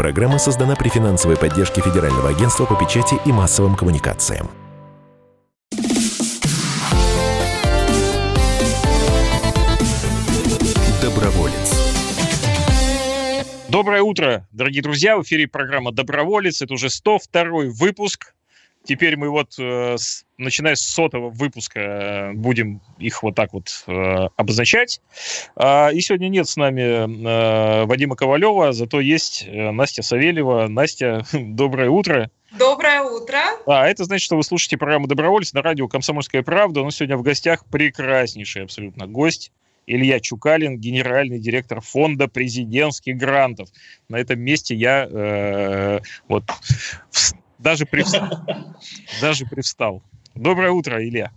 Программа создана при финансовой поддержке Федерального агентства по печати и массовым коммуникациям. Доброе утро, дорогие друзья. В эфире программа «Доброволец». Это уже 102 выпуск. Теперь мы вот, э, с, начиная с сотого выпуска, э, будем их вот так вот э, обозначать. А, и сегодня нет с нами э, Вадима Ковалева, зато есть э, Настя Савельева. Настя, доброе утро. Доброе утро. А, это значит, что вы слушаете программу «Доброволец» на радио «Комсомольская правда». Нас сегодня в гостях прекраснейший абсолютно гость. Илья Чукалин, генеральный директор фонда президентских грантов. На этом месте я э, вот даже привстал. Даже привстал. Доброе утро, Илья.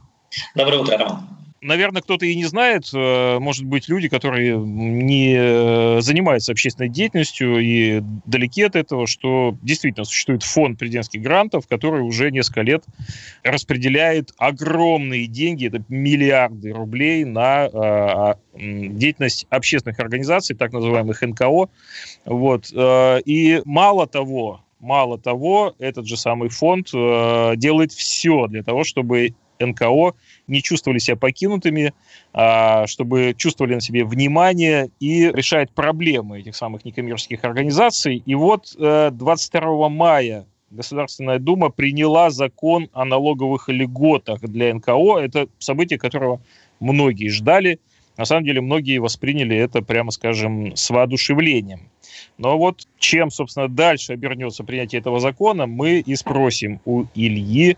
Доброе утро, Роман. Наверное, кто-то и не знает, э, может быть, люди, которые не э, занимаются общественной деятельностью и далеки от этого, что действительно существует фонд президентских грантов, который уже несколько лет распределяет огромные деньги, это миллиарды рублей на э, деятельность общественных организаций, так называемых НКО. Вот. И мало того, Мало того, этот же самый фонд э, делает все для того, чтобы НКО не чувствовали себя покинутыми, а, чтобы чувствовали на себе внимание и решает проблемы этих самых некоммерческих организаций. И вот 22 э, мая Государственная Дума приняла закон о налоговых льготах для НКО. Это событие, которого многие ждали. На самом деле многие восприняли это, прямо скажем, с воодушевлением. Но вот чем, собственно, дальше обернется принятие этого закона, мы и спросим у Ильи.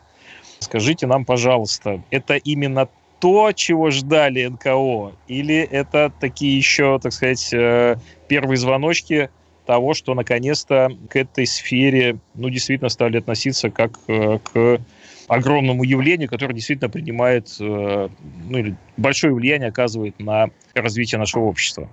Скажите нам, пожалуйста, это именно то, чего ждали НКО, или это такие еще, так сказать, э, первые звоночки того, что наконец-то к этой сфере, ну, действительно стали относиться как э, к огромному явлению, которое действительно принимает, э, ну, или большое влияние оказывает на развитие нашего общества.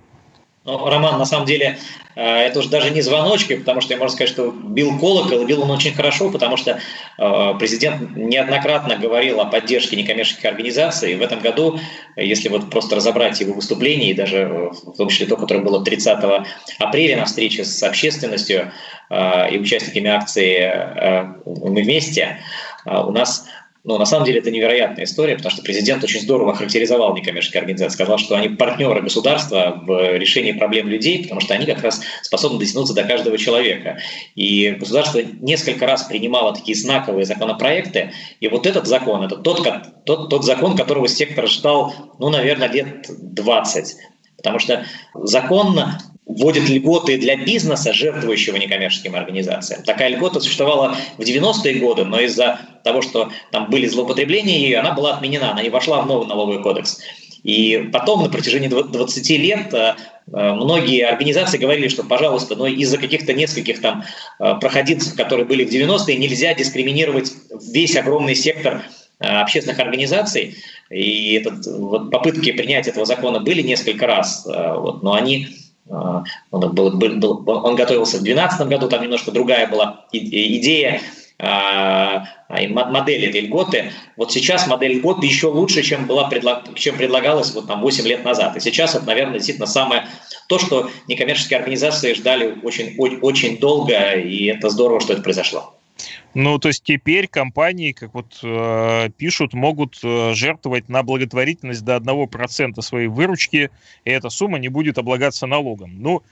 Ну, Роман, на самом деле, э, это уже даже не звоночки, потому что я можно сказать, что бил колокол, и бил он очень хорошо, потому что э, президент неоднократно говорил о поддержке некоммерческих организаций. И в этом году, если вот просто разобрать его выступление, и даже в том числе то, которое было 30 апреля на встрече с общественностью и участниками акции «Мы вместе», у нас но на самом деле это невероятная история, потому что президент очень здорово характеризовал некоммерческие организации, сказал, что они партнеры государства в решении проблем людей, потому что они как раз способны дотянуться до каждого человека. И государство несколько раз принимало такие знаковые законопроекты, и вот этот закон, это тот, тот, тот закон, которого сектор ждал, ну, наверное, лет 20. Потому что закон вводит льготы для бизнеса, жертвующего некоммерческим организациям. Такая льгота существовала в 90-е годы, но из-за того, что там были злоупотребления ее, она была отменена, она не вошла в новый налоговый кодекс. И потом на протяжении 20 лет э, многие организации говорили, что, пожалуйста, но из-за каких-то нескольких там э, проходимцев, которые были в 90-е, нельзя дискриминировать весь огромный сектор э, общественных организаций. И этот, вот попытки принять этого закона были несколько раз, вот, но они он, был, был, он готовился в 2012 году, там немножко другая была идея а, модели этой льготы. Вот сейчас модель льготы еще лучше, чем, была, чем предлагалась вот там 8 лет назад. И сейчас это, наверное, действительно самое то, что некоммерческие организации ждали очень, очень долго, и это здорово, что это произошло. Ну, то есть теперь компании, как вот э, пишут, могут э, жертвовать на благотворительность до 1% своей выручки, и эта сумма не будет облагаться налогом. Ну,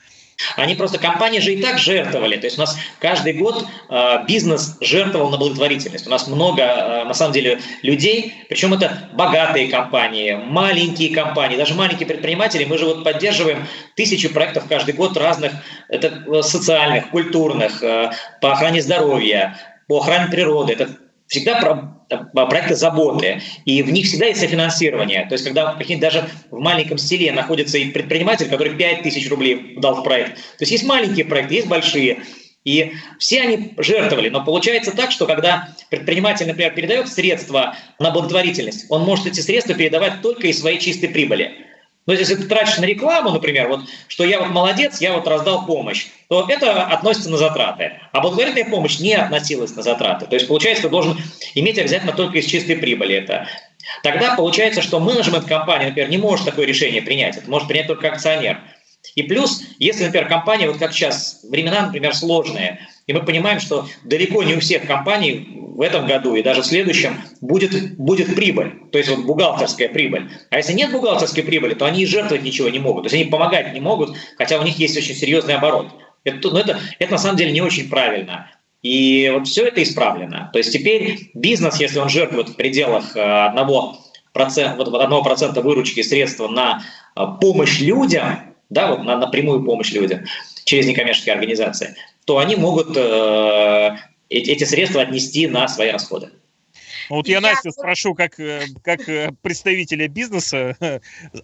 они просто, компании же и так жертвовали. То есть у нас каждый год э, бизнес жертвовал на благотворительность. У нас много, э, на самом деле, людей, причем это богатые компании, маленькие компании, даже маленькие предприниматели. Мы же вот поддерживаем тысячи проектов каждый год разных, это э, социальных, культурных, э, по охране здоровья, по охране природы. Это всегда про, проекты заботы, и в них всегда есть софинансирование. То есть, когда даже в маленьком селе находится и предприниматель, который 5 тысяч рублей дал в проект. То есть, есть маленькие проекты, есть большие. И все они жертвовали. Но получается так, что когда предприниматель, например, передает средства на благотворительность, он может эти средства передавать только из своей чистой прибыли. Но если ты тратишь на рекламу, например, вот, что я вот молодец, я вот раздал помощь, то это относится на затраты. А благотворительная помощь не относилась на затраты. То есть, получается, ты должен иметь обязательно только из чистой прибыли это. Тогда получается, что менеджмент компании, например, не может такое решение принять. Это может принять только акционер. И плюс, если, например, компания, вот как сейчас, времена, например, сложные, и мы понимаем, что далеко не у всех компаний в этом году и даже в следующем будет, будет прибыль, то есть вот бухгалтерская прибыль. А если нет бухгалтерской прибыли, то они и жертвовать ничего не могут. То есть они помогать не могут, хотя у них есть очень серьезный оборот. Это, ну, это, это на самом деле не очень правильно. И вот все это исправлено. То есть теперь бизнес, если он жертвует в пределах э, одного процента, вот одного процента выручки средства на э, помощь людям, да, вот на, прямую помощь людям через некоммерческие организации, то они могут э, эти средства отнести на свои расходы. Ну, вот я, я Настю спрошу, как, э, как э, представителя бизнеса,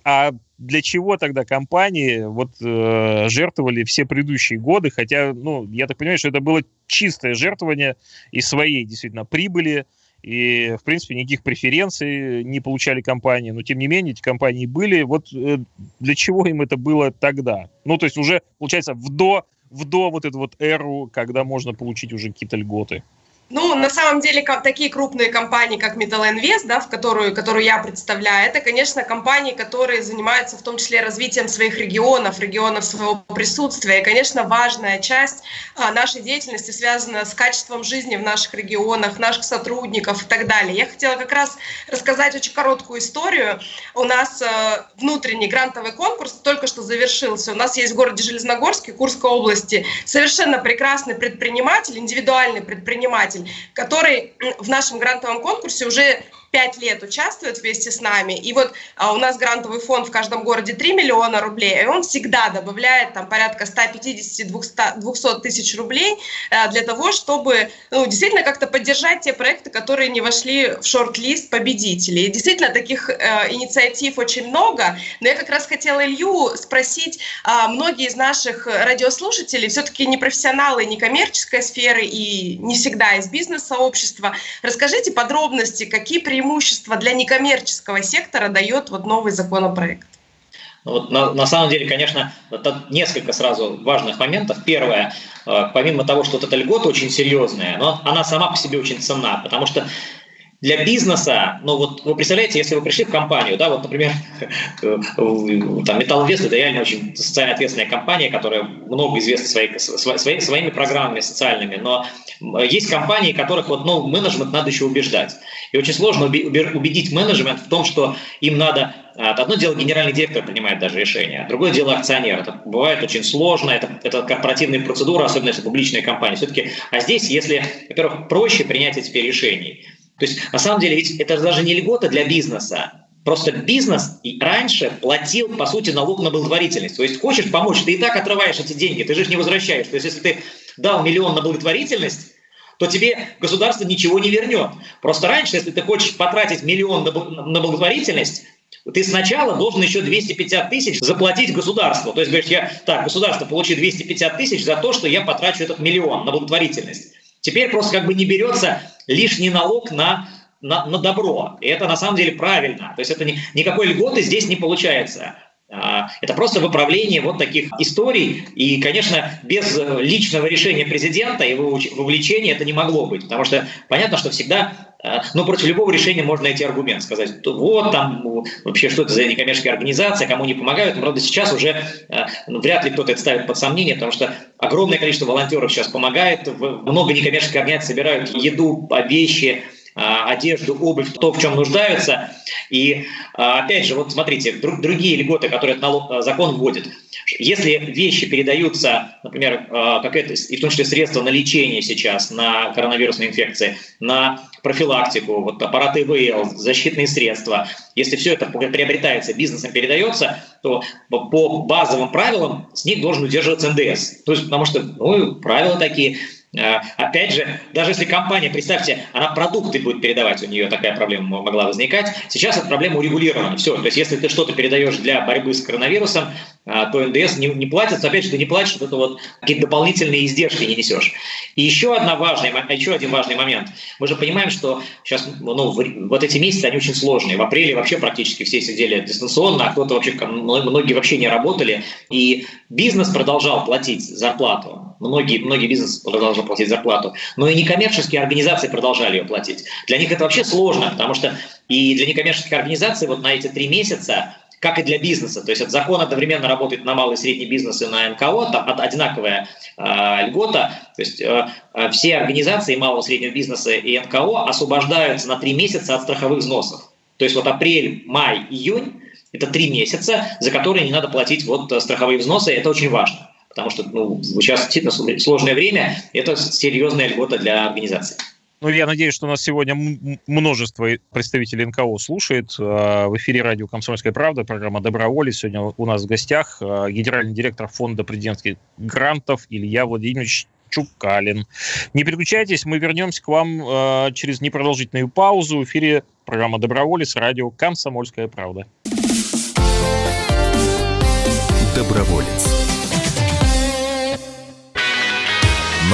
а для чего тогда компании вот э, жертвовали все предыдущие годы, хотя, ну, я так понимаю, что это было чистое жертвование и своей, действительно, прибыли, и, в принципе, никаких преференций не получали компании, но, тем не менее, эти компании были. Вот э, для чего им это было тогда? Ну, то есть уже, получается, в до, в до вот эту вот эру, когда можно получить уже какие-то льготы. Ну, на самом деле, такие крупные компании, как Invest, да, в которую, которую я представляю, это, конечно, компании, которые занимаются в том числе развитием своих регионов, регионов своего присутствия. И, конечно, важная часть а, нашей деятельности связана с качеством жизни в наших регионах, наших сотрудников и так далее. Я хотела как раз рассказать очень короткую историю. У нас а, внутренний грантовый конкурс только что завершился. У нас есть в городе Железногорске, Курской области, совершенно прекрасный предприниматель, индивидуальный предприниматель, предприниматель, который в нашем грантовом конкурсе уже пять лет участвует вместе с нами. И вот а, у нас грантовый фонд в каждом городе 3 миллиона рублей, и он всегда добавляет там порядка 150-200 тысяч рублей а, для того, чтобы ну, действительно как-то поддержать те проекты, которые не вошли в шорт-лист победителей. И действительно, таких а, инициатив очень много, но я как раз хотела Илью спросить, а, многие из наших радиослушателей все-таки не профессионалы некоммерческой сферы и не всегда из бизнес-сообщества. Расскажите подробности, какие преимущества преимущества для некоммерческого сектора дает вот новый законопроект? Ну, вот на, на самом деле, конечно, несколько сразу важных моментов. Первое, э, помимо того, что вот эта льгота очень серьезная, но она сама по себе очень ценна, потому что для бизнеса, ну вот вы представляете, если вы пришли в компанию, да, вот, например, там Металлвест это реально очень социально ответственная компания, которая много известна своей, своей, своими программами социальными, но есть компании, которых вот, ну, менеджмент надо еще убеждать. И очень сложно убедить менеджмент в том, что им надо а, Одно дело генеральный директор принимает даже решение, другое дело акционер. Это бывает очень сложно, это, это корпоративные процедуры, особенно если публичная компания. Все-таки, а здесь, если, во-первых, проще принятие теперь решений, то есть, на самом деле, ведь это даже не льгота для бизнеса. Просто бизнес и раньше платил, по сути, налог на благотворительность. То есть, хочешь помочь, ты и так отрываешь эти деньги, ты же их не возвращаешь. То есть, если ты дал миллион на благотворительность, то тебе государство ничего не вернет. Просто раньше, если ты хочешь потратить миллион на благотворительность, ты сначала должен еще 250 тысяч заплатить государству. То есть говоришь, я, так, государство получит 250 тысяч за то, что я потрачу этот миллион на благотворительность. Теперь просто как бы не берется лишний налог на, на, на добро. И это на самом деле правильно. То есть это не, никакой льготы здесь не получается. А, это просто выправление вот таких историй. И, конечно, без личного решения президента и вовлечения это не могло быть. Потому что понятно, что всегда а, ну, против любого решения можно найти аргумент, сказать, вот там вообще что это за некоммерческая организация, кому не помогают. Но, правда, сейчас уже ну, вряд ли кто-то это ставит под сомнение, потому что огромное количество волонтеров сейчас помогает, много некоммерческих организаций собирают еду, вещи, одежду, обувь, то, в чем нуждаются. И опять же, вот смотрите, другие льготы, которые налог, закон вводит. Если вещи передаются, например, какое-то, и в том числе средства на лечение сейчас, на коронавирусные инфекции, на профилактику, вот аппараты ИВЛ, защитные средства, если все это приобретается, бизнесом передается, то по базовым правилам с них должен удерживаться НДС. То есть, потому что ну, правила такие. А, опять же, даже если компания, представьте, она продукты будет передавать, у нее такая проблема могла возникать, сейчас эта проблема урегулирована. Все, то есть если ты что-то передаешь для борьбы с коронавирусом, а, то НДС не, не платится. Опять же, ты не платишь, вот это вот какие-то дополнительные издержки не несешь. И еще, одна важная, еще один важный момент. Мы же понимаем, что сейчас ну, вот эти месяцы, они очень сложные. В апреле вообще практически все сидели дистанционно, а кто-то вообще, многие вообще не работали. И бизнес продолжал платить зарплату многие, многие бизнесы продолжали платить зарплату, но и некоммерческие организации продолжали ее платить. Для них это вообще сложно, потому что и для некоммерческих организаций вот на эти три месяца как и для бизнеса. То есть этот закон одновременно работает на малый и средний бизнес и на НКО, там одинаковая э, льгота. То есть э, все организации малого и среднего бизнеса и НКО освобождаются на три месяца от страховых взносов. То есть вот апрель, май, июнь – это три месяца, за которые не надо платить вот страховые взносы, это очень важно. Потому что ну, сейчас действительно сложное время, это серьезная льгота для организации. Ну, я надеюсь, что у нас сегодня множество представителей НКО слушает. А, в эфире радио «Комсомольская правда», программа «Доброволец». Сегодня у нас в гостях а, генеральный директор фонда президентских грантов Илья Владимирович Чукалин. Не переключайтесь, мы вернемся к вам э, через непродолжительную паузу. В эфире программа «Доброволец», радио «Комсомольская правда».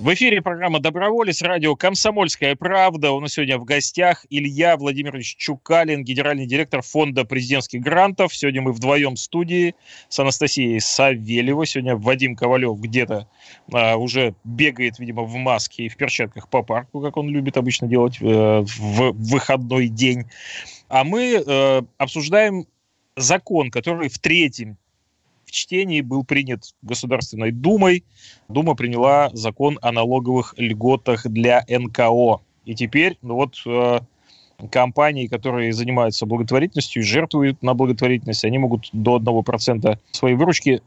В эфире программа «Доброволец», радио «Комсомольская правда». У нас сегодня в гостях Илья Владимирович Чукалин, генеральный директор фонда президентских грантов. Сегодня мы вдвоем в студии с Анастасией Савельевой. Сегодня Вадим Ковалев где-то а, уже бегает, видимо, в маске и в перчатках по парку, как он любит обычно делать э, в выходной день. А мы э, обсуждаем закон, который в третьем в чтении был принят Государственной Думой. Дума приняла закон о налоговых льготах для НКО. И теперь, ну вот, э, компании, которые занимаются благотворительностью, жертвуют на благотворительность, они могут до 1% своей выручки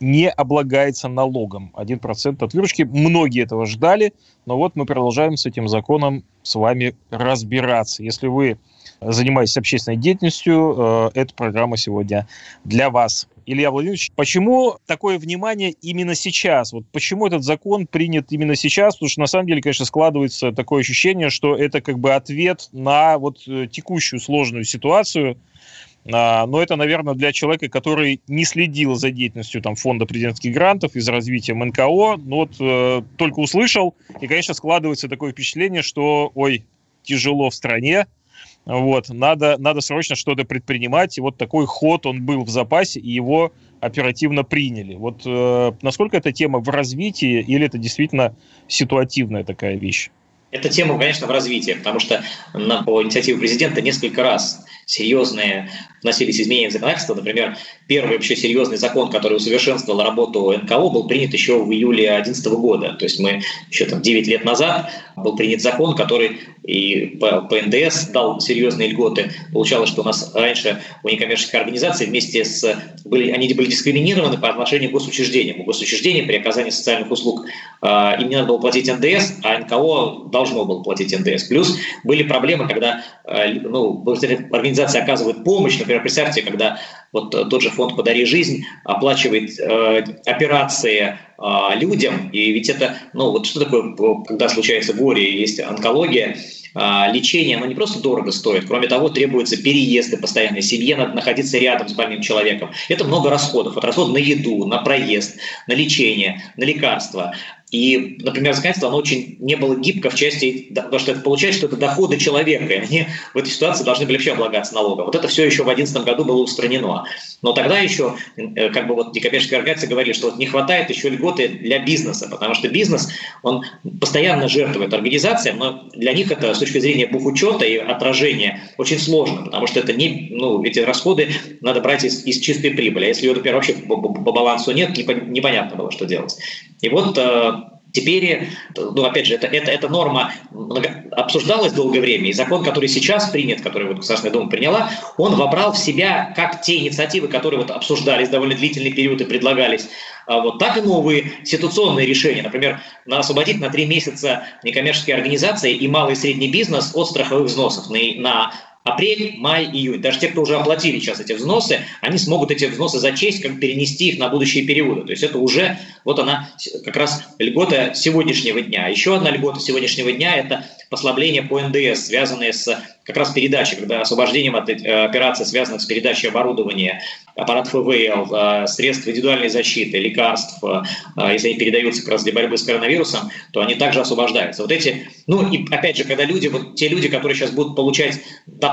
не облагается налогом. 1% от выручки. Многие этого ждали, но вот мы продолжаем с этим законом с вами разбираться. Если вы занимаетесь общественной деятельностью, э, эта программа сегодня для вас. Илья Владимирович, почему такое внимание именно сейчас? Вот почему этот закон принят именно сейчас? Потому что на самом деле, конечно, складывается такое ощущение, что это как бы ответ на вот э, текущую сложную ситуацию, а, но это, наверное, для человека, который не следил за деятельностью там, фонда президентских грантов и за развитием НКО, но вот э, только услышал, и, конечно, складывается такое впечатление, что, ой, тяжело в стране, вот, надо, надо срочно что-то предпринимать. И вот такой ход, он был в запасе, и его оперативно приняли. Вот э, насколько эта тема в развитии, или это действительно ситуативная такая вещь? Эта тема, конечно, в развитии, потому что на, по инициативе президента несколько раз серьезные вносились изменения в законодательство. Например, первый вообще серьезный закон, который усовершенствовал работу НКО, был принят еще в июле 2011 года. То есть мы еще там 9 лет назад был принят закон, который и по, по НДС дал серьезные льготы. Получалось, что у нас раньше у некоммерческих организаций вместе с... Были, они были дискриминированы по отношению к госучреждениям. У госучреждений при оказании социальных услуг э, им не надо было платить НДС, а НКО должно было платить НДС. Плюс были проблемы, когда э, ну, организация оказывает помощь, например, представьте, когда вот тот же фонд «Подари жизнь» оплачивает э, операции э, людям, и ведь это, ну вот что такое, когда случается горе, есть онкология, э, лечение, оно не просто дорого стоит, кроме того, требуется переезды постоянно, семье надо находиться рядом с больным человеком. Это много расходов, вот расход на еду, на проезд, на лечение, на лекарства. И, например, законодательство, оно очень не было гибко в части, потому что это получается, что это доходы человека, и они в этой ситуации должны были вообще облагаться налогом. Вот это все еще в 2011 году было устранено. Но тогда еще, э, как бы вот некоммерческие организации говорили, что вот не хватает еще льготы для бизнеса, потому что бизнес, он постоянно жертвует организациям, но для них это с точки зрения бухучета и отражения очень сложно, потому что это не, ну, эти расходы надо брать из, из чистой прибыли. А если ее, например, вообще по, по, по балансу нет, непонятно было, что делать. И вот э, Теперь, ну, опять же, это, это, эта норма обсуждалась долгое время, и закон, который сейчас принят, который вот Государственная Дума приняла, он вобрал в себя как те инициативы, которые вот обсуждались довольно длительный период и предлагались, а вот так и новые ситуационные решения. Например, на освободить на три месяца некоммерческие организации и малый и средний бизнес от страховых взносов на, на апрель, май, июнь. Даже те, кто уже оплатили сейчас эти взносы, они смогут эти взносы зачесть, как перенести их на будущие периоды. То есть это уже вот она как раз льгота сегодняшнего дня. Еще одна льгота сегодняшнего дня – это послабления по НДС, связанные с как раз передачей, когда освобождением от э, операций, связанных с передачей оборудования, аппарат ФВЛ, э, средств индивидуальной защиты, лекарств, э, если они передаются как раз для борьбы с коронавирусом, то они также освобождаются. Вот эти, ну и опять же, когда люди, вот те люди, которые сейчас будут получать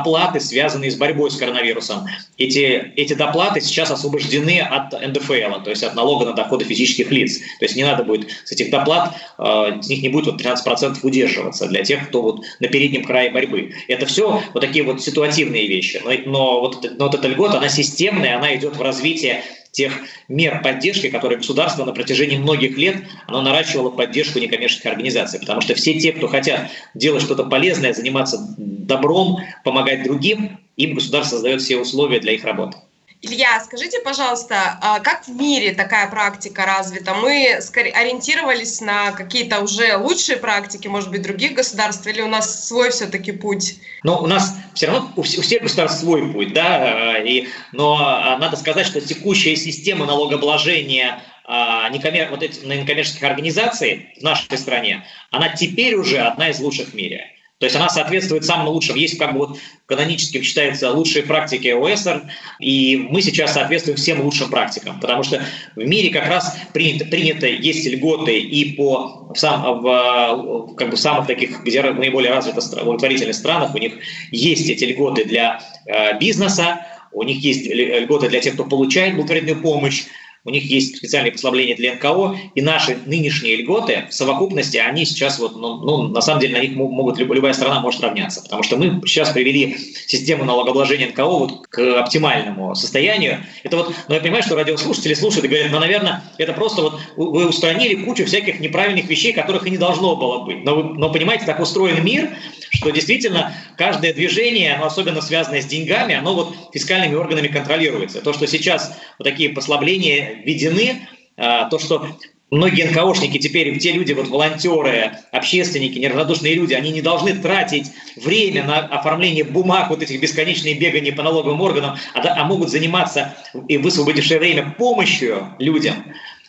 доплаты, связанные с борьбой с коронавирусом, эти, эти доплаты сейчас освобождены от НДФЛ, то есть от налога на доходы физических лиц. То есть не надо будет с этих доплат, с них не будет вот 13% удерживаться для тех, кто вот на переднем крае борьбы. Это все вот такие вот ситуативные вещи. Но, но, вот, но вот эта льгота, она системная, она идет в развитие тех мер поддержки, которые государство на протяжении многих лет оно наращивало поддержку некоммерческих организаций. Потому что все те, кто хотят делать что-то полезное, заниматься добром, помогать другим, им государство создает все условия для их работы. Илья, скажите, пожалуйста, а как в мире такая практика развита? Мы ориентировались на какие-то уже лучшие практики, может быть, других государств, или у нас свой все-таки путь? Ну, у нас все равно у всех государств свой путь, да, и, но а, надо сказать, что текущая система налогообложения а, некоммер... вот этих некоммерческих организаций в нашей стране, она теперь уже одна из лучших в мире. То есть она соответствует самым лучшим. Есть как бы вот канонически считаются лучшие практики ОСР, и мы сейчас соответствуем всем лучшим практикам, потому что в мире как раз принято, принято есть льготы и по в, сам, в, как бы самых таких, где наиболее развитых благотворительных странах, у них есть эти льготы для э, бизнеса, у них есть льготы для тех, кто получает благотворительную помощь, у них есть специальные послабления для НКО, и наши нынешние льготы в совокупности, они сейчас вот, ну, ну на самом деле на них могут, любая страна может равняться, потому что мы сейчас привели систему налогообложения НКО вот к оптимальному состоянию. Это вот, ну я понимаю, что радиослушатели слушают и говорят, ну, наверное, это просто вот вы устранили кучу всяких неправильных вещей, которых и не должно было быть. Но, вы, но понимаете, так устроен мир, что действительно каждое движение, оно особенно связанное с деньгами, оно вот фискальными органами контролируется. То, что сейчас вот такие послабления введены, а, то, что многие НКОшники теперь, те люди, вот волонтеры, общественники, неравнодушные люди, они не должны тратить время на оформление бумаг, вот этих бесконечные бегания по налоговым органам, а, а могут заниматься и высвободившее время помощью людям.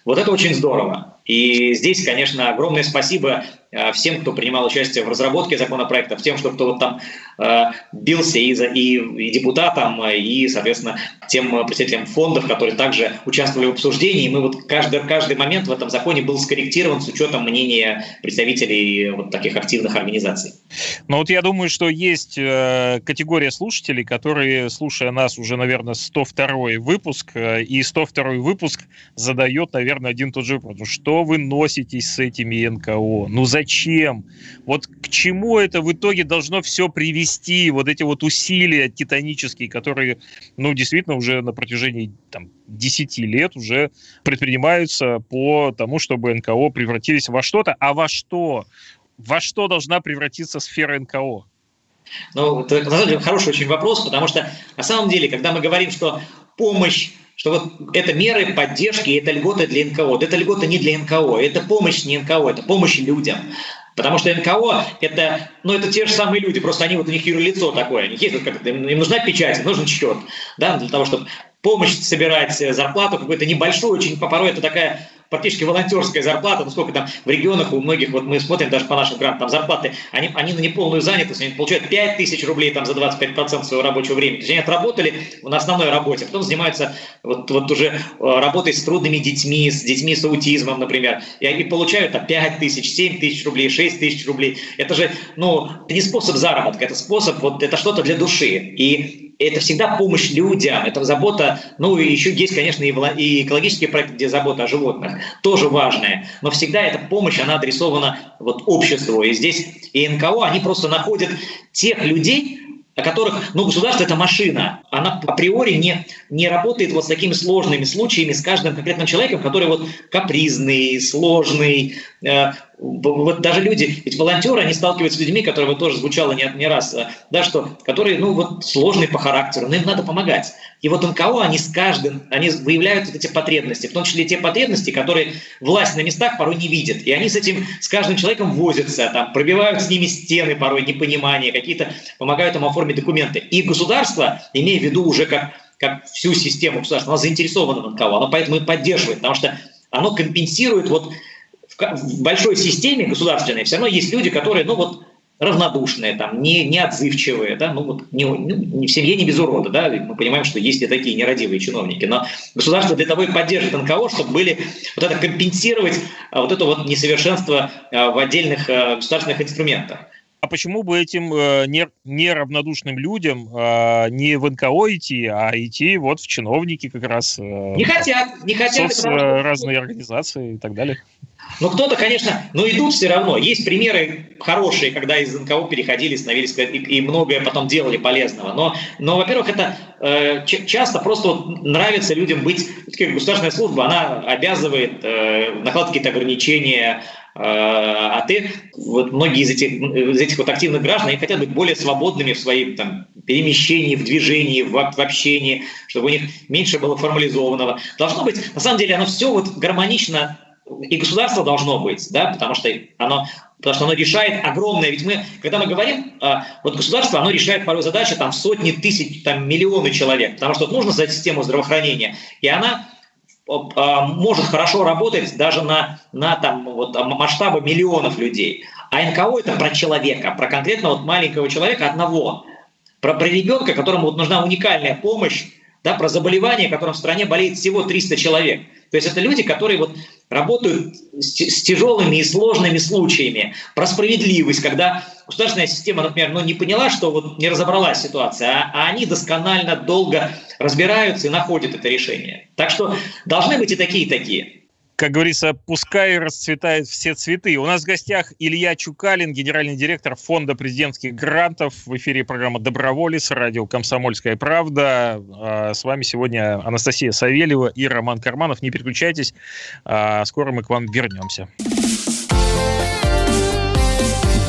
Вот это очень здорово. И здесь, конечно, огромное спасибо всем, кто принимал участие в разработке законопроектов, тем, что кто вот там э, бился и, за, и, и депутатам, и, соответственно, тем представителям фондов, которые также участвовали в обсуждении. Мы вот каждый, каждый момент в этом законе был скорректирован с учетом мнения представителей вот таких активных организаций. Ну вот я думаю, что есть э, категория слушателей, которые, слушая нас уже, наверное, 102 выпуск, э, и 102 выпуск задает, наверное, один тот же вопрос. Что вы носитесь с этими НКО? Ну, за зачем, вот к чему это в итоге должно все привести, вот эти вот усилия титанические, которые, ну, действительно уже на протяжении там, 10 лет уже предпринимаются по тому, чтобы НКО превратились во что-то, а во что? Во что должна превратиться сфера НКО? Ну, это, на самом деле, хороший очень вопрос, потому что на самом деле, когда мы говорим, что помощь что вот это меры поддержки, это льготы для НКО. Это льготы не для НКО, это помощь не НКО, это помощь людям. Потому что НКО это, ну, это те же самые люди, просто они вот у них юрлицо такое, у них есть как им, им нужна печать, нужен счет, да, для того, чтобы помощь собирать, зарплату какую-то небольшую, очень порой это такая практически волонтерская зарплата, ну сколько там в регионах у многих, вот мы смотрим даже по нашим грантам, там зарплаты, они, они на неполную занятость, они получают 5 тысяч рублей там за 25% своего рабочего времени. То есть они отработали на основной работе, потом занимаются вот, вот уже э, работой с трудными детьми, с детьми с аутизмом, например, и они получают там 5 тысяч, 7 тысяч рублей, 6 тысяч рублей. Это же, ну, это не способ заработка, это способ, вот это что-то для души. И это всегда помощь людям, это забота, ну и еще есть, конечно, и экологические проекты, где забота о животных, тоже важная, но всегда эта помощь, она адресована вот обществу, и здесь и НКО, они просто находят тех людей, о которых, ну, государство – это машина. Она априори не, не работает вот с такими сложными случаями с каждым конкретным человеком, который вот капризный, сложный, э, вот даже люди, ведь волонтеры, они сталкиваются с людьми, которые вот тоже звучало не, не раз, э, да, что, которые, ну, вот сложные по характеру, но им надо помогать. И вот НКО, они с каждым, они выявляют вот эти потребности, в том числе те потребности, которые власть на местах порой не видит. И они с этим, с каждым человеком возятся, там, пробивают с ними стены порой, непонимания, какие-то помогают им оформить документы. И государство, имея в виду уже как, как всю систему государства, оно заинтересовано в НКО, оно поэтому и поддерживает, потому что оно компенсирует вот в большой системе государственной все равно есть люди, которые, ну вот, равнодушные, там, не, не отзывчивые, да, ну вот не, ну, не в семье не без урода, да, мы понимаем, что есть и такие нерадивые чиновники, но государство для того и поддерживает НКО, чтобы были вот это компенсировать а, вот это вот несовершенство а, в отдельных а, государственных инструментах. А почему бы этим э, неравнодушным людям э, не в НКО идти, а идти вот в чиновники как раз? Э, не хотят, не хотят. Соц, разные организации и так далее. Ну, кто-то, конечно, но идут все равно. Есть примеры хорошие, когда из НКО переходили, становились и, и многое потом делали полезного. Но, но во-первых, это э, часто просто вот нравится людям быть... Государственная служба, она обязывает э, накладывать какие-то ограничения, а ты, вот многие из этих, из этих вот активных граждан, они хотят быть более свободными в своем там, перемещении, в движении, в, в общении, чтобы у них меньше было формализованного. Должно быть, на самом деле, оно все вот гармонично, и государство должно быть, да, потому что оно потому что оно решает огромное, ведь мы, когда мы говорим, а, вот государство, оно решает порой задачи там сотни тысяч, там миллионы человек, потому что нужно создать систему здравоохранения, и она может хорошо работать даже на, на там, вот, масштабы миллионов людей. А НКО это про человека, про конкретно вот маленького человека одного, про, про ребенка, которому вот нужна уникальная помощь, да, про заболевание, которым в стране болеет всего 300 человек. То есть это люди, которые вот работают с, с тяжелыми и сложными случаями, про справедливость, когда государственная система, например, ну, не поняла, что вот не разобралась ситуация, а, а они досконально долго разбираются и находят это решение. Так что должны быть и такие, и такие как говорится, пускай расцветают все цветы. У нас в гостях Илья Чукалин, генеральный директор Фонда президентских грантов. В эфире программа «Доброволец», радио «Комсомольская правда». А, с вами сегодня Анастасия Савельева и Роман Карманов. Не переключайтесь, а, скоро мы к вам вернемся.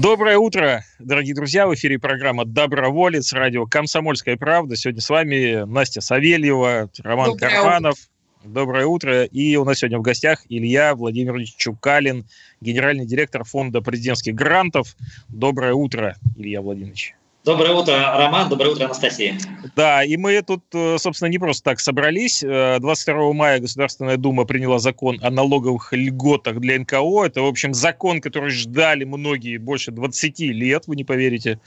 Доброе утро, дорогие друзья. В эфире программа «Доброволец», радио «Комсомольская правда». Сегодня с вами Настя Савельева, Роман Доброе Карманов. Утро. Доброе утро. И у нас сегодня в гостях Илья Владимирович Чукалин, генеральный директор фонда президентских грантов. Доброе утро, Илья Владимирович. Доброе утро, Роман. Доброе утро, Анастасия. Да, и мы тут, э, собственно, не просто так собрались. 22 э, мая Государственная Дума приняла закон о налоговых льготах для НКО. Это, в общем, закон, который ждали многие больше 20 лет, вы не поверите.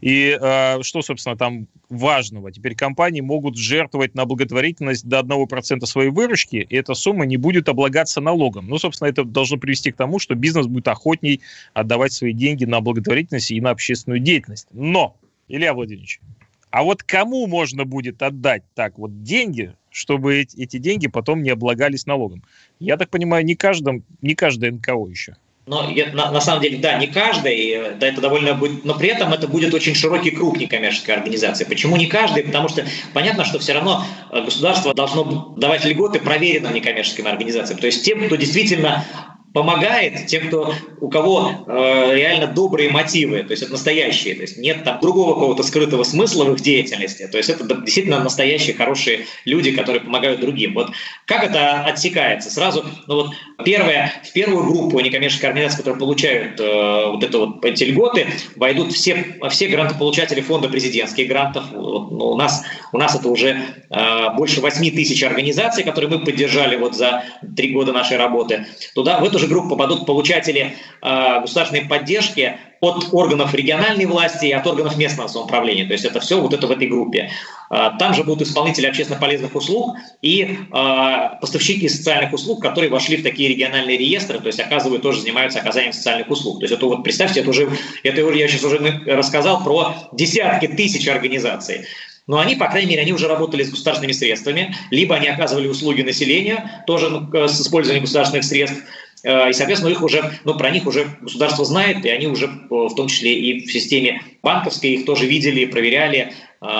И э, что, собственно, там важного? Теперь компании могут жертвовать на благотворительность до 1% своей выручки, и эта сумма не будет облагаться налогом. Ну, собственно, это должно привести к тому, что бизнес будет охотней отдавать свои деньги на благотворительность и на общественную деятельность. Но Илья Владимирович, а вот кому можно будет отдать так вот деньги, чтобы эти, деньги потом не облагались налогом? Я так понимаю, не каждом, не каждое НКО еще. Но на, на самом деле, да, не каждый, да, это довольно будет, но при этом это будет очень широкий круг некоммерческой организации. Почему не каждый? Потому что понятно, что все равно э, государство должно давать льготы проверенным некоммерческим организациям. То есть тем, кто действительно помогает тем, кто, у кого э, реально добрые мотивы, то есть это настоящие, то есть нет там другого какого-то скрытого смысла в их деятельности, то есть это действительно настоящие хорошие люди, которые помогают другим. Вот как это отсекается? Сразу, ну вот первое, в первую группу некоммерческих организаций, которые получают э, вот это вот эти льготы, войдут все, все грантополучатели фонда президентских грантов. Вот, ну, у, нас, у нас это уже э, больше 8 тысяч организаций, которые мы поддержали вот за три года нашей работы. Туда, в эту же группу попадут получатели э, государственной поддержки от органов региональной власти и от органов местного самоуправления. То есть это все вот это в этой группе. Там же будут исполнители общественно полезных услуг и э, поставщики социальных услуг, которые вошли в такие региональные реестры, то есть оказывают, тоже занимаются оказанием социальных услуг. То есть это вот представьте, это уже, это я сейчас уже рассказал про десятки тысяч организаций. Но они, по крайней мере, они уже работали с государственными средствами, либо они оказывали услуги населению, тоже ну, с использованием государственных средств, и, соответственно, их уже, ну, про них уже государство знает, и они уже, в том числе и в системе банковской, их тоже видели, проверяли,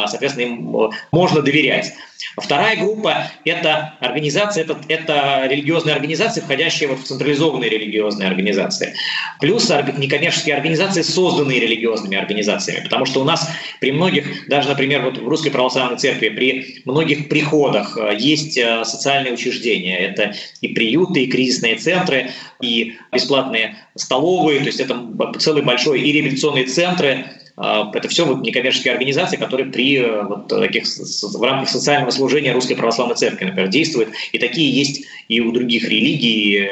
соответственно, им можно доверять. Вторая группа – это организации, это, это религиозные организации, входящие вот в централизованные религиозные организации. Плюс некоммерческие организации, созданные религиозными организациями. Потому что у нас при многих, даже, например, вот в Русской Православной Церкви, при многих приходах есть социальные учреждения. Это и приюты, и кризисные центры, и бесплатные столовые, то есть это целый большой и реабилитационные центры, это все вот некоммерческие организации, которые при вот таких, в рамках социального служения Русской Православной Церкви, например, действуют. И такие есть и у других религий.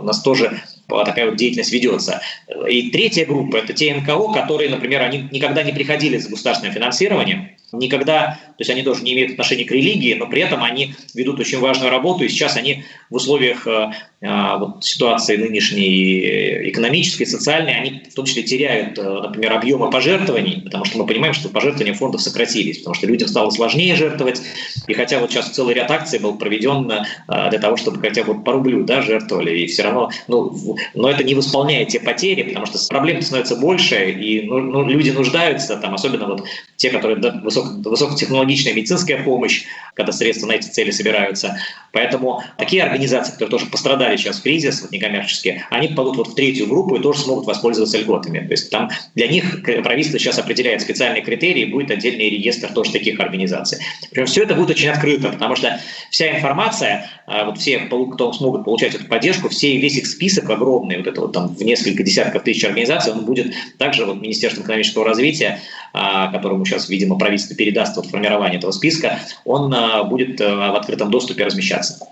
У нас тоже такая вот деятельность ведется. И третья группа – это те НКО, которые, например, они никогда не приходили за государственное финансирование, никогда, то есть они тоже не имеют отношения к религии, но при этом они ведут очень важную работу, и сейчас они в условиях э, э, вот, ситуации нынешней экономической, социальной, они в том числе теряют, э, например, объемы пожертвований, потому что мы понимаем, что пожертвования фондов сократились, потому что людям стало сложнее жертвовать, и хотя вот сейчас целый ряд акций был проведен для того, чтобы хотя бы по рублю да, жертвовали, и все равно, ну, но это не восполняет те потери, потому что проблем становится больше, и ну, ну, люди нуждаются, там, особенно вот те, которые высоко, высокотехнологичная медицинская помощь, когда средства на эти цели собираются. Поэтому такие организации, которые тоже пострадали сейчас в кризис, вот некоммерческие, они попадут вот в третью группу и тоже смогут воспользоваться льготами. То есть там для них правительство сейчас определяет специальные критерии, будет отдельный реестр тоже таких организаций. Причем все это будет очень открыто, потому что вся информация, вот все, кто смогут получать эту поддержку, все, весь их список огромный, вот это вот там в несколько десятков тысяч организаций, он будет также вот Министерством экономического развития, которому сейчас, видимо, правительство передаст вот формирование этого списка, он будет в открытом доступе размещаться.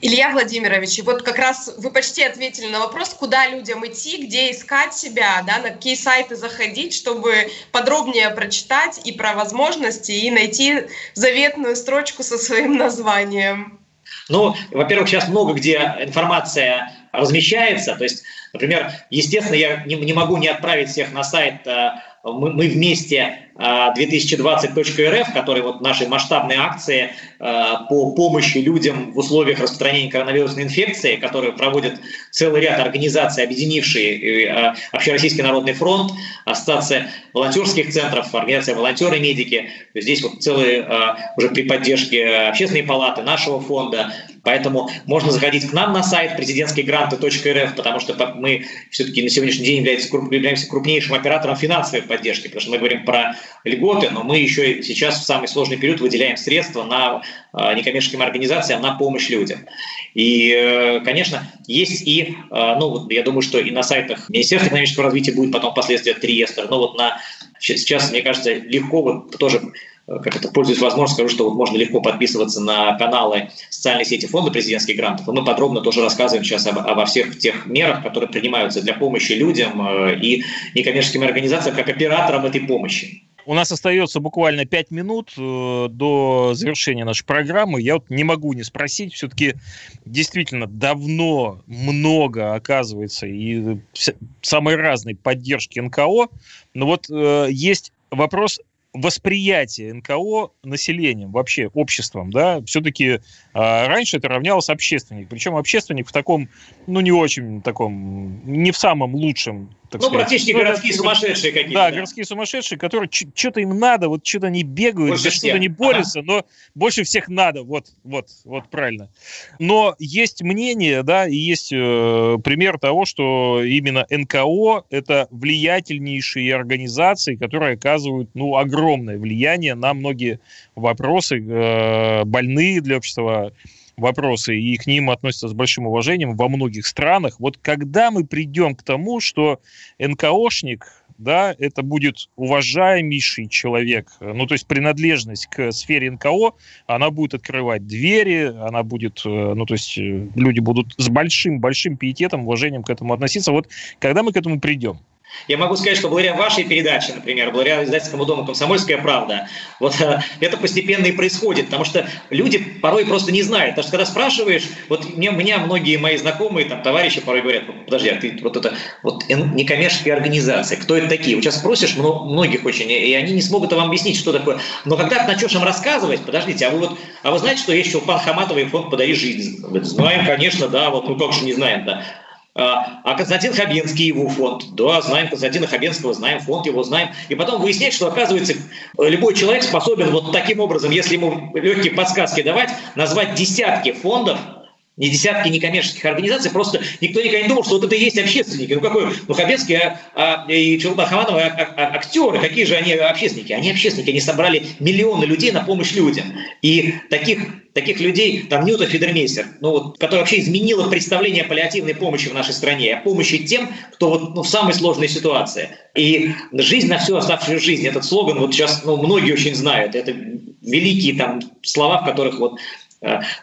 Илья Владимирович, и вот как раз вы почти ответили на вопрос, куда людям идти, где искать себя, да, на какие сайты заходить, чтобы подробнее прочитать и про возможности, и найти заветную строчку со своим названием. Ну, во-первых, сейчас много где информация размещается, то есть, например, естественно, я не, не могу не отправить всех на сайт мы, мы вместе 2020.рф, который вот нашей масштабной акции по помощи людям в условиях распространения коронавирусной инфекции, которую проводит целый ряд организаций, объединившие Общероссийский народный фронт, Ассоциация волонтерских центров, Организация волонтеры-медики. Здесь вот целые уже при поддержке Общественной палаты, нашего фонда, Поэтому можно заходить к нам на сайт президентскиегранты.рф, потому что мы все-таки на сегодняшний день являемся крупнейшим оператором финансовой поддержки, потому что мы говорим про льготы, но мы еще сейчас в самый сложный период выделяем средства на некоммерческим организациям на помощь людям. И, конечно, есть и, ну, я думаю, что и на сайтах Министерства экономического развития будет потом впоследствии этот реестр, но вот на сейчас, мне кажется, легко вот тоже как это, пользуясь возможностью, скажу, что вот можно легко подписываться на каналы социальной сети фонда президентских грантов. Мы подробно тоже рассказываем сейчас об, обо всех тех мерах, которые принимаются для помощи людям и некоммерческим организациям как операторам этой помощи. У нас остается буквально 5 минут до завершения нашей программы. Я вот не могу не спросить, все-таки действительно давно много оказывается и самой разной поддержки НКО, но вот э, есть вопрос восприятие НКО населением, вообще обществом, да, все-таки э, раньше это равнялось общественник, причем общественник в таком, ну, не очень таком, не в самом лучшем так Ну, сказать. практически Ну, городские это- сумасшедшие какие-то. Да, городские сумасшедшие, которые что-то им надо, вот что-то они бегают, Больше за что-то не борются, но больше всех надо, вот, вот, вот правильно. Но есть мнение, да, и есть э, пример того, что именно НКО – это влиятельнейшие организации, которые оказывают, ну, огромное влияние на многие вопросы, э, больные для общества вопросы, и к ним относятся с большим уважением во многих странах. Вот когда мы придем к тому, что НКОшник, да, это будет уважаемейший человек, ну, то есть принадлежность к сфере НКО, она будет открывать двери, она будет, э, ну, то есть э, люди будут с большим-большим пиететом, уважением к этому относиться. Вот когда мы к этому придем? Я могу сказать, что благодаря вашей передаче, например, благодаря издательскому дому «Комсомольская правда», вот э, это постепенно и происходит, потому что люди порой просто не знают. Потому что когда спрашиваешь, вот мне, меня многие мои знакомые, там, товарищи порой говорят, «Ну, подожди, а ты вот это вот некоммерческие организации, кто это такие? Вот сейчас спросишь мно- многих очень, и они не смогут вам объяснить, что такое. Но когда ты начнешь им рассказывать, подождите, а вы вот, а вы знаете, что есть Чулпан Хаматова и фонд «Подари жизнь»? Знаем, конечно, да, вот, ну как же не знаем, да. А а Константин Хабенский, его фонд, да, знаем Константина Хабенского, знаем фонд его, знаем. И потом выяснять, что, оказывается, любой человек способен вот таким образом, если ему легкие подсказки давать, назвать десятки фондов, не десятки некоммерческих организаций, просто никто никогда не думал, что вот это и есть общественники. Ну какой, Хабенский а, а, и Чулпан Хаматова а, а, а, актеры, какие же они общественники? Они общественники, они собрали миллионы людей на помощь людям. И таких таких людей, там Ньюта Федермейстер, ну, вот, которая вообще изменила представление о паллиативной помощи в нашей стране, о помощи тем, кто вот, ну, в самой сложной ситуации. И жизнь на всю оставшуюся жизнь, этот слоган вот сейчас ну, многие очень знают, это великие там слова, в которых вот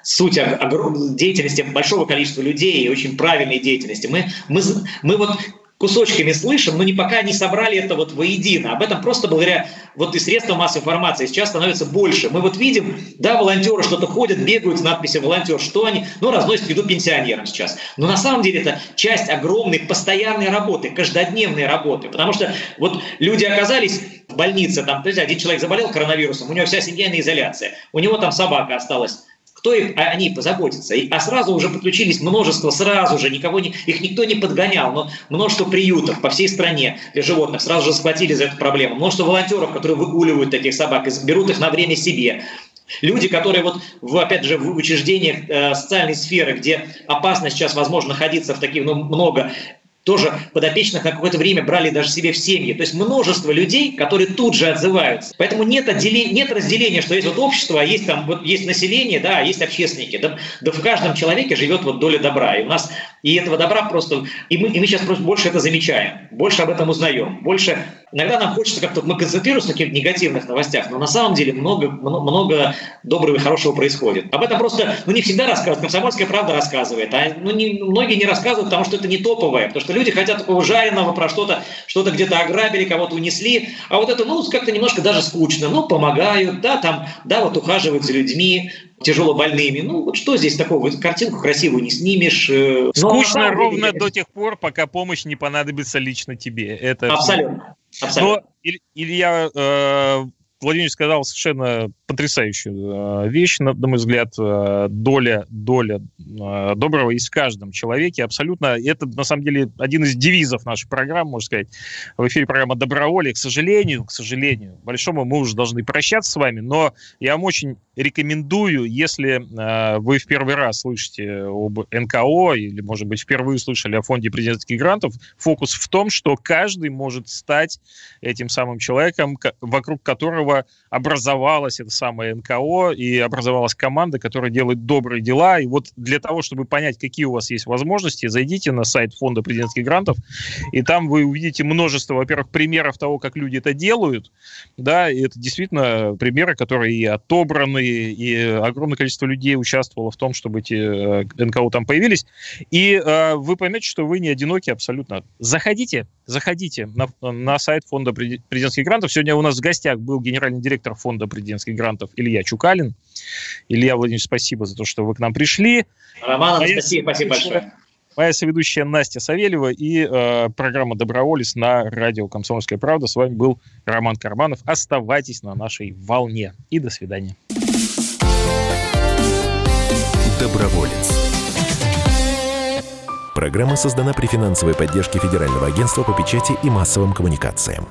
суть ог- огром- деятельности большого количества людей и очень правильной деятельности. Мы, мы, мы вот кусочками слышим, но не пока не собрали это вот воедино. Об этом просто благодаря вот и средствам массовой информации сейчас становится больше. Мы вот видим, да, волонтеры что-то ходят, бегают с надписью «волонтер», что они, ну, разносят еду пенсионерам сейчас. Но на самом деле это часть огромной постоянной работы, каждодневной работы, потому что вот люди оказались в больнице, там, то есть один человек заболел коронавирусом, у него вся семья на изоляции, у него там собака осталась, кто их, о ней позаботится. И, а сразу уже подключились множество, сразу же, никого не, их никто не подгонял, но множество приютов по всей стране для животных сразу же схватили за эту проблему. Множество волонтеров, которые выгуливают таких собак и берут их на время себе. Люди, которые вот, в, опять же, в учреждениях э, социальной сферы, где опасно сейчас, возможно, находиться в таких, ну, много, тоже подопечных на какое-то время брали даже себе в семьи. То есть множество людей, которые тут же отзываются. Поэтому нет, отделения, нет разделения, что есть вот общество, а есть там вот есть население, да, а есть общественники. Да, да в каждом человеке живет вот доля добра. И у нас и этого добра просто... И мы, и мы сейчас просто больше это замечаем, больше об этом узнаем, больше... Иногда нам хочется как-то... Мы концентрируемся на каких-то негативных новостях, но на самом деле много, много, доброго и хорошего происходит. Об этом просто ну, не всегда рассказывают. Комсомольская правда рассказывает. А ну, не, многие не рассказывают, потому что это не топовое. Потому что люди хотят такого жареного про что-то, что-то где-то ограбили, кого-то унесли. А вот это, ну, как-то немножко даже скучно. Ну, помогают, да, там, да, вот ухаживают за людьми, тяжело больными. Ну, вот что здесь такого? Картинку красивую не снимешь. э, но Скучно деле, ровно до тех пор, пока помощь не понадобится лично тебе. Это Абсолютно. Абсолютно. Но Иль- Илья э, Владимирович сказал совершенно потрясающую э, вещь, на, мой взгляд, э, доля, доля э, доброго есть в каждом человеке, абсолютно. Это, на самом деле, один из девизов нашей программы, можно сказать. В эфире программа «Доброволие». К сожалению, к сожалению, большому мы уже должны прощаться с вами, но я вам очень рекомендую, если вы в первый раз слышите об НКО или, может быть, впервые слышали о фонде президентских грантов, фокус в том, что каждый может стать этим самым человеком, ко- вокруг которого образовалась эта самая НКО и образовалась команда, которая делает добрые дела. И вот для того, чтобы понять, какие у вас есть возможности, зайдите на сайт фонда президентских грантов, и там вы увидите множество, во-первых, примеров того, как люди это делают, да, и это действительно примеры, которые и отобраны, и огромное количество людей участвовало в том, чтобы эти э, НКО там появились. И э, вы поймете, что вы не одиноки абсолютно. Заходите, заходите на, на сайт фонда Прези- президентских грантов. Сегодня у нас в гостях был генеральный директор фонда президентских грантов Илья Чукалин. Илья Владимирович, спасибо за то, что вы к нам пришли. Роман, Моя спасибо соведущая- большое. Моя соведущая Настя Савельева и э, программа «Доброволец» на радио «Комсомольская правда». С вами был Роман Карманов. Оставайтесь на нашей волне. И до свидания. Доброволец. Программа создана при финансовой поддержке Федерального агентства по печати и массовым коммуникациям.